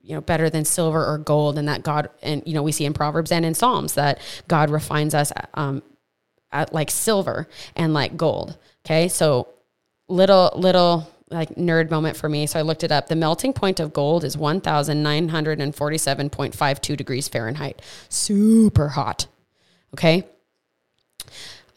you know better than silver or gold and that God and you know we see in Proverbs and in Psalms that God refines us um, at like silver and like gold. Okay? So little little like nerd moment for me. So I looked it up. The melting point of gold is 1947.52 degrees Fahrenheit. Super hot. Okay?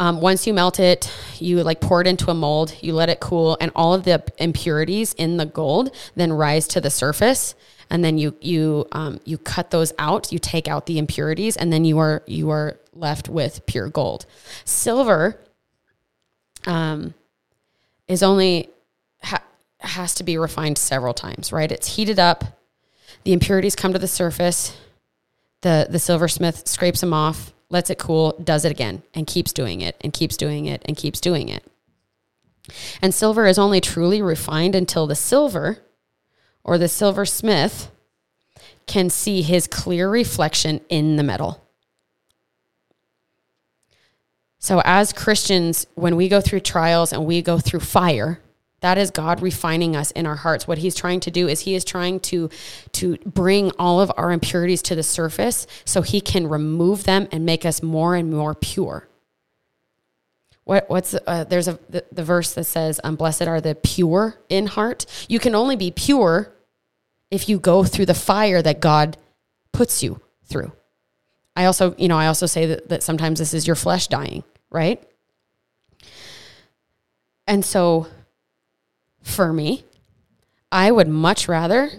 Um, once you melt it, you like pour it into a mold, you let it cool, and all of the impurities in the gold then rise to the surface. And then you you um, you cut those out. You take out the impurities, and then you are you are left with pure gold. Silver, um, is only ha- has to be refined several times, right? It's heated up, the impurities come to the surface, the the silversmith scrapes them off, lets it cool, does it again, and keeps doing it and keeps doing it and keeps doing it. And silver is only truly refined until the silver or the silversmith can see his clear reflection in the metal. So, as Christians, when we go through trials and we go through fire, that is God refining us in our hearts. What He's trying to do is He is trying to to bring all of our impurities to the surface, so He can remove them and make us more and more pure. What, what's uh, there's a the, the, verse that says, um, "Blessed are the pure in heart." You can only be pure if you go through the fire that God puts you through. I also, you know, I also say that, that sometimes this is your flesh dying right? And so for me, I would much rather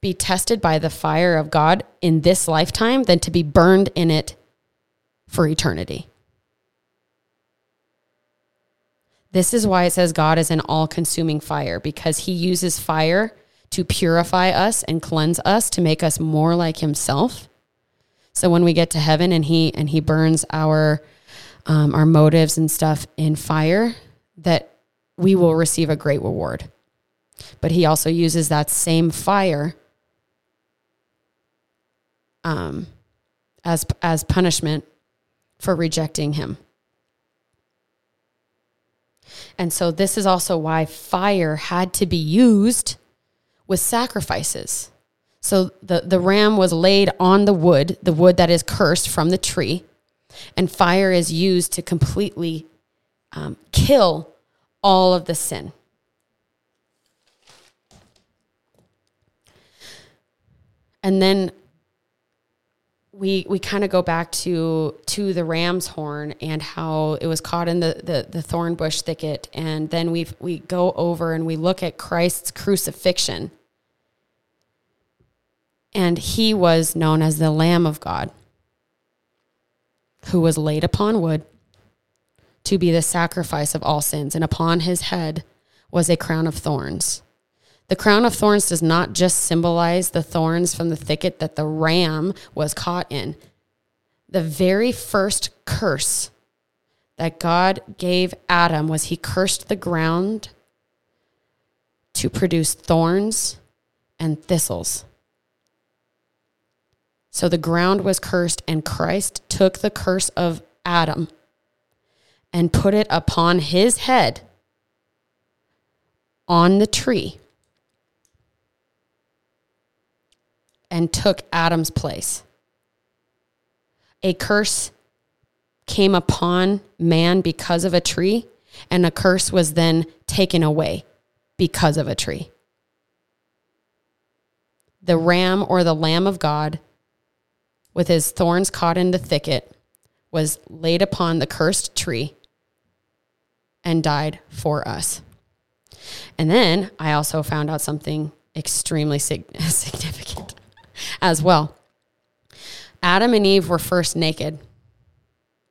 be tested by the fire of God in this lifetime than to be burned in it for eternity. This is why it says God is an all consuming fire because he uses fire to purify us and cleanse us to make us more like himself. So when we get to heaven and he and he burns our um, our motives and stuff in fire, that we will receive a great reward. But he also uses that same fire um, as as punishment for rejecting him. And so this is also why fire had to be used with sacrifices. So the, the ram was laid on the wood, the wood that is cursed from the tree, and fire is used to completely um, kill all of the sin. And then we we kind of go back to to the ram's horn and how it was caught in the, the the thorn bush thicket. And then we we go over and we look at Christ's crucifixion. And he was known as the lamb of God who was laid upon wood to be the sacrifice of all sins, and upon his head was a crown of thorns. The crown of thorns does not just symbolize the thorns from the thicket that the ram was caught in. The very first curse that God gave Adam was he cursed the ground to produce thorns and thistles. So the ground was cursed, and Christ took the curse of Adam and put it upon his head on the tree and took Adam's place. A curse came upon man because of a tree, and a curse was then taken away because of a tree. The ram or the lamb of God with his thorns caught in the thicket, was laid upon the cursed tree and died for us. And then I also found out something extremely sig- significant as well. Adam and Eve were first naked.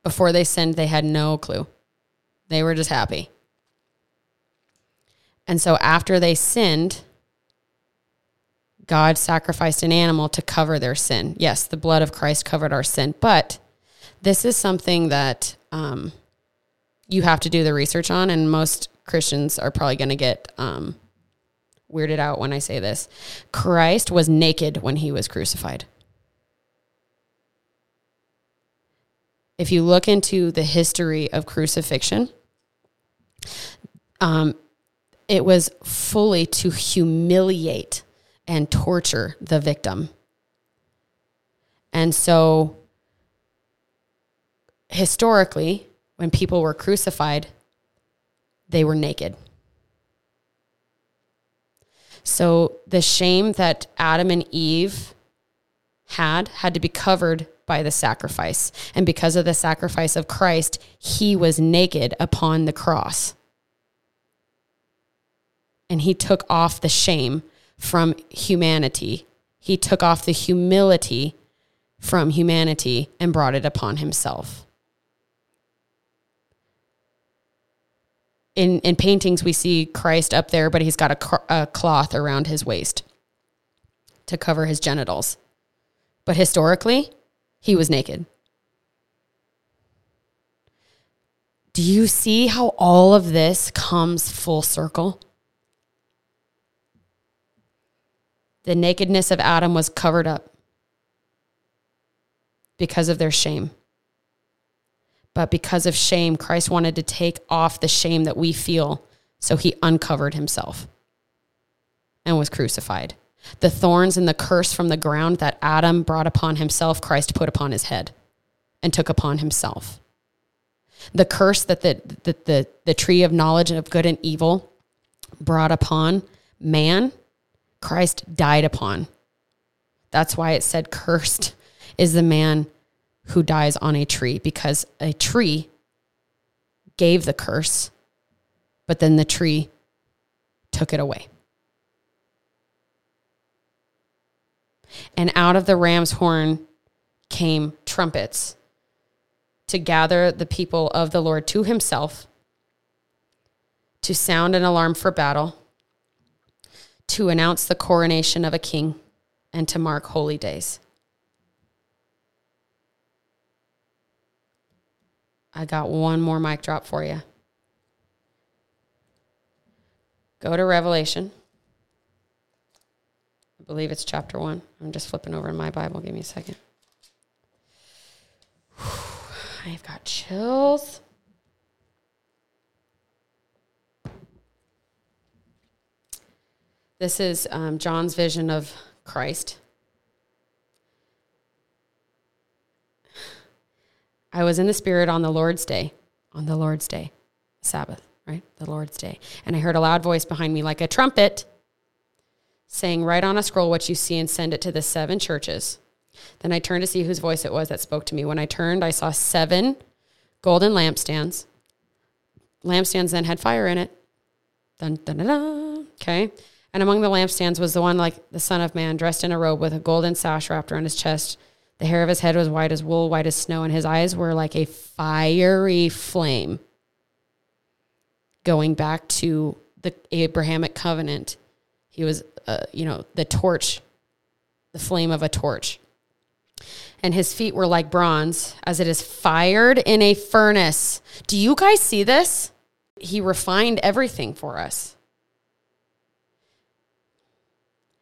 Before they sinned, they had no clue. They were just happy. And so after they sinned, God sacrificed an animal to cover their sin. Yes, the blood of Christ covered our sin, but this is something that um, you have to do the research on, and most Christians are probably going to get um, weirded out when I say this. Christ was naked when he was crucified. If you look into the history of crucifixion, um, it was fully to humiliate and torture the victim. And so, historically, when people were crucified, they were naked. So, the shame that Adam and Eve had had to be covered by the sacrifice. And because of the sacrifice of Christ, he was naked upon the cross. And he took off the shame from humanity. He took off the humility from humanity and brought it upon himself. In, in paintings, we see Christ up there, but he's got a, a cloth around his waist to cover his genitals. But historically, he was naked. Do you see how all of this comes full circle? The nakedness of Adam was covered up because of their shame. But because of shame, Christ wanted to take off the shame that we feel, so he uncovered himself and was crucified. The thorns and the curse from the ground that Adam brought upon himself, Christ put upon his head and took upon himself. The curse that the, the, the, the tree of knowledge of good and evil brought upon man, Christ died upon. That's why it said, Cursed is the man who dies on a tree, because a tree gave the curse, but then the tree took it away. And out of the ram's horn came trumpets to gather the people of the Lord to himself, to sound an alarm for battle, to announce the coronation of a king, and to mark holy days. I got one more mic drop for you. Go to Revelation I believe it's chapter one. I'm just flipping over in my Bible. Give me a second. I've got chills. This is um, John's vision of Christ. I was in the Spirit on the Lord's day, on the Lord's day, Sabbath, right? The Lord's day. And I heard a loud voice behind me like a trumpet saying, Write on a scroll what you see and send it to the seven churches. Then I turned to see whose voice it was that spoke to me. When I turned, I saw seven golden lampstands. Lampstands then had fire in it. Dun, dun, dun, dun. Okay. And among the lampstands was the one like the Son of Man, dressed in a robe with a golden sash wrapped around his chest. The hair of his head was white as wool, white as snow, and his eyes were like a fiery flame. Going back to the Abrahamic covenant, he was uh, you know, the torch, the flame of a torch. And his feet were like bronze, as it is fired in a furnace. Do you guys see this? He refined everything for us.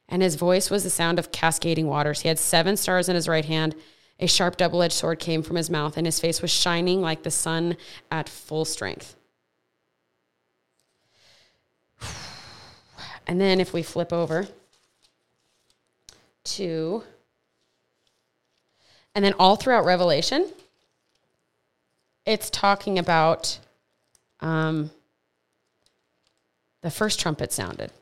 And his voice was the sound of cascading waters. He had seven stars in his right hand. A sharp double edged sword came from his mouth, and his face was shining like the sun at full strength. And then if we flip over to, and then all throughout Revelation, it's talking about um, the first trumpet sounded,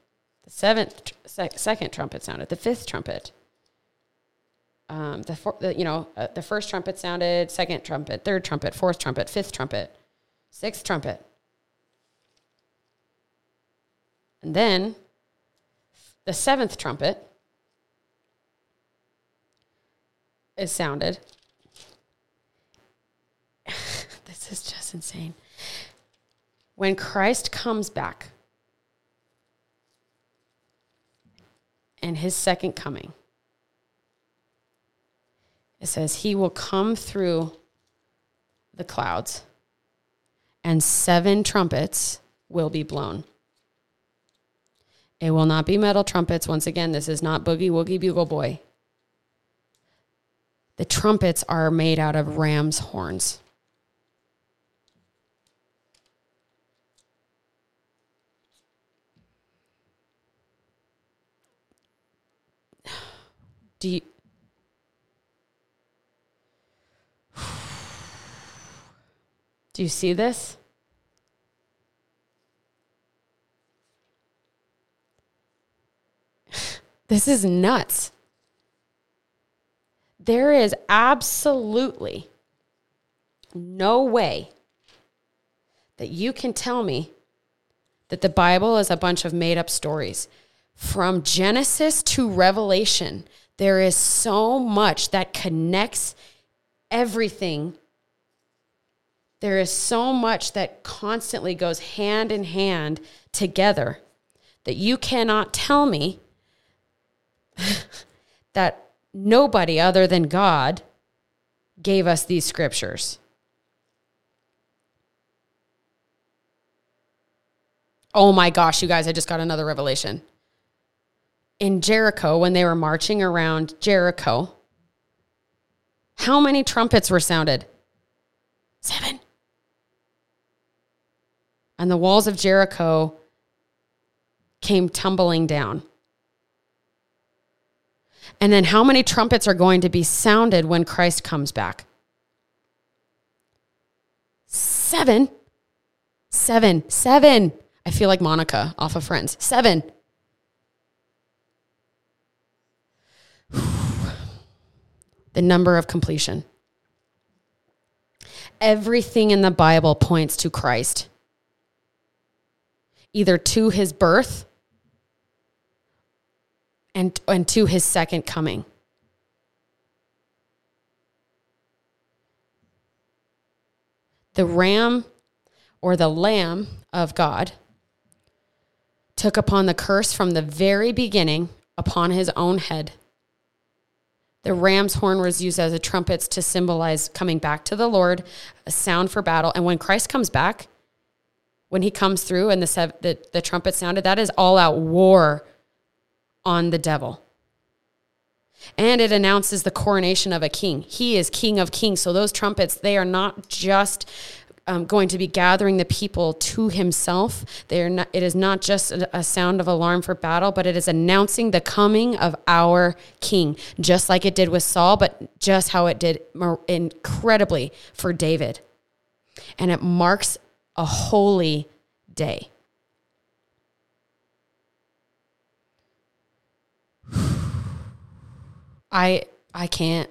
seventh, second trumpet sounded, the fifth trumpet. Um, the, for, the you know uh, the first trumpet sounded, second trumpet, third trumpet, fourth trumpet, fifth trumpet, sixth trumpet, and then the seventh trumpet is sounded. this is just insane. When Christ comes back and his second coming, it says he will come through the clouds and seven trumpets will be blown. It will not be metal trumpets. Once again, this is not Boogie Woogie Bugle Boy. The trumpets are made out of ram's horns. Do you, do you see this? This is nuts. There is absolutely no way that you can tell me that the Bible is a bunch of made up stories. From Genesis to Revelation, there is so much that connects everything. There is so much that constantly goes hand in hand together that you cannot tell me that nobody other than God gave us these scriptures. Oh my gosh, you guys, I just got another revelation. In Jericho, when they were marching around Jericho, how many trumpets were sounded? Seven. And the walls of Jericho came tumbling down. And then how many trumpets are going to be sounded when Christ comes back? Seven. Seven. Seven. I feel like Monica off of Friends. Seven. The number of completion. Everything in the Bible points to Christ, either to his birth and, and to his second coming. The ram or the lamb of God took upon the curse from the very beginning upon his own head. The ram's horn was used as a trumpet to symbolize coming back to the Lord, a sound for battle. And when Christ comes back, when he comes through and the, the, the trumpet sounded, that is all out war on the devil. And it announces the coronation of a king. He is king of kings. So those trumpets, they are not just um, going to be gathering the people to himself. They are not, it is not just a, a sound of alarm for battle, but it is announcing the coming of our king, just like it did with Saul, but just how it did incredibly for David. And it marks a holy day. I I can't.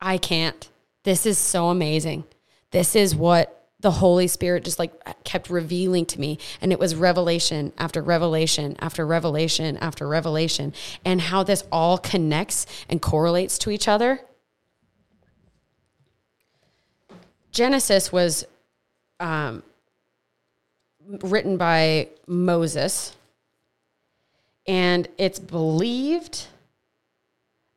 I can't. This is so amazing. This is what the Holy Spirit just like kept revealing to me. And it was revelation after revelation after revelation after revelation. And how this all connects and correlates to each other. Genesis was um, written by Moses. And it's believed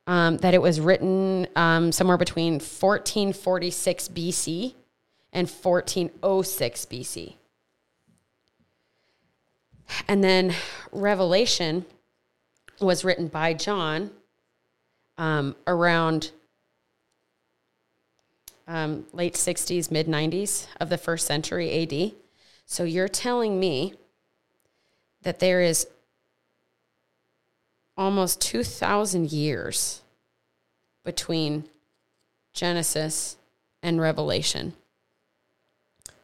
um, that it was written um, somewhere between 1446 BC and 1406 BC. And then Revelation was written by John um, around um, late 60s, mid 90s of the first century AD. So you're telling me that there is almost 2,000 years between Genesis and Revelation.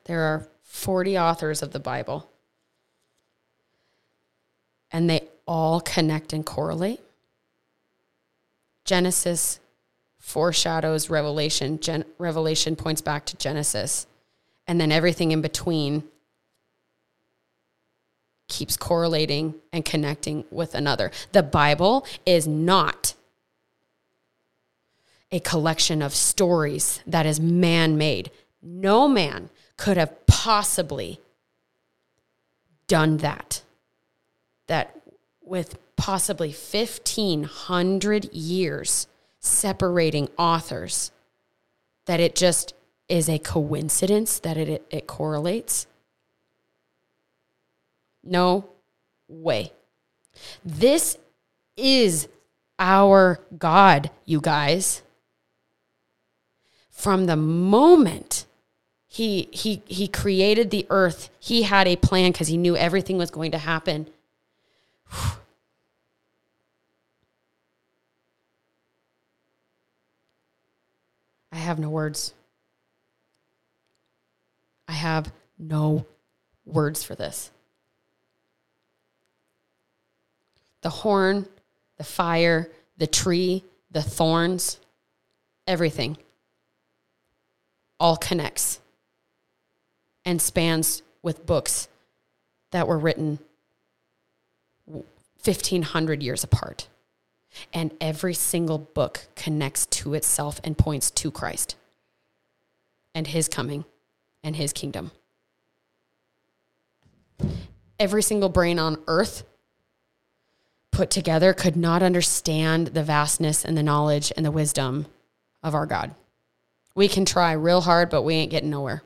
There are 40 authors of the Bible, and they all connect and correlate. Genesis foreshadows Revelation, Gen- Revelation points back to Genesis, and then everything in between keeps correlating and connecting with another. The Bible is not a collection of stories that is man made. No man could have possibly done that. That with possibly 1500 years separating authors, that it just is a coincidence that it, it, it correlates. No way. This is our God, you guys. From the moment he he he created the earth, he had a plan because he knew everything was going to happen. I have no words. I have no words for this. the horn, the fire, the tree, the thorns, everything all connects and spans with books that were written 1500 years apart. And every single book connects to itself and points to Christ and his coming and his kingdom. Every single brain on earth put together could not understand the vastness and the knowledge and the wisdom of our God. We can try real hard, but we ain't getting nowhere.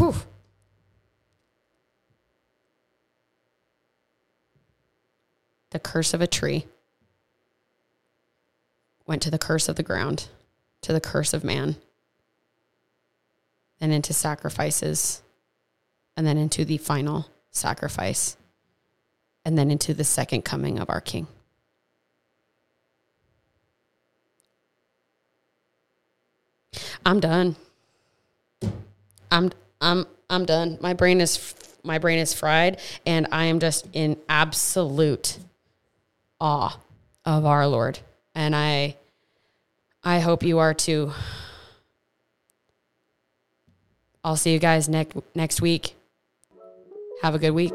Whew. The curse of a tree went to the curse of the ground, to the curse of man, and into sacrifices and then into the final sacrifice, and then into the second coming of our King. I'm done. I'm I'm I'm done. My brain is my brain is fried and I am just in absolute awe of our Lord. And I I hope you are too. I'll see you guys next next week. Have a good week.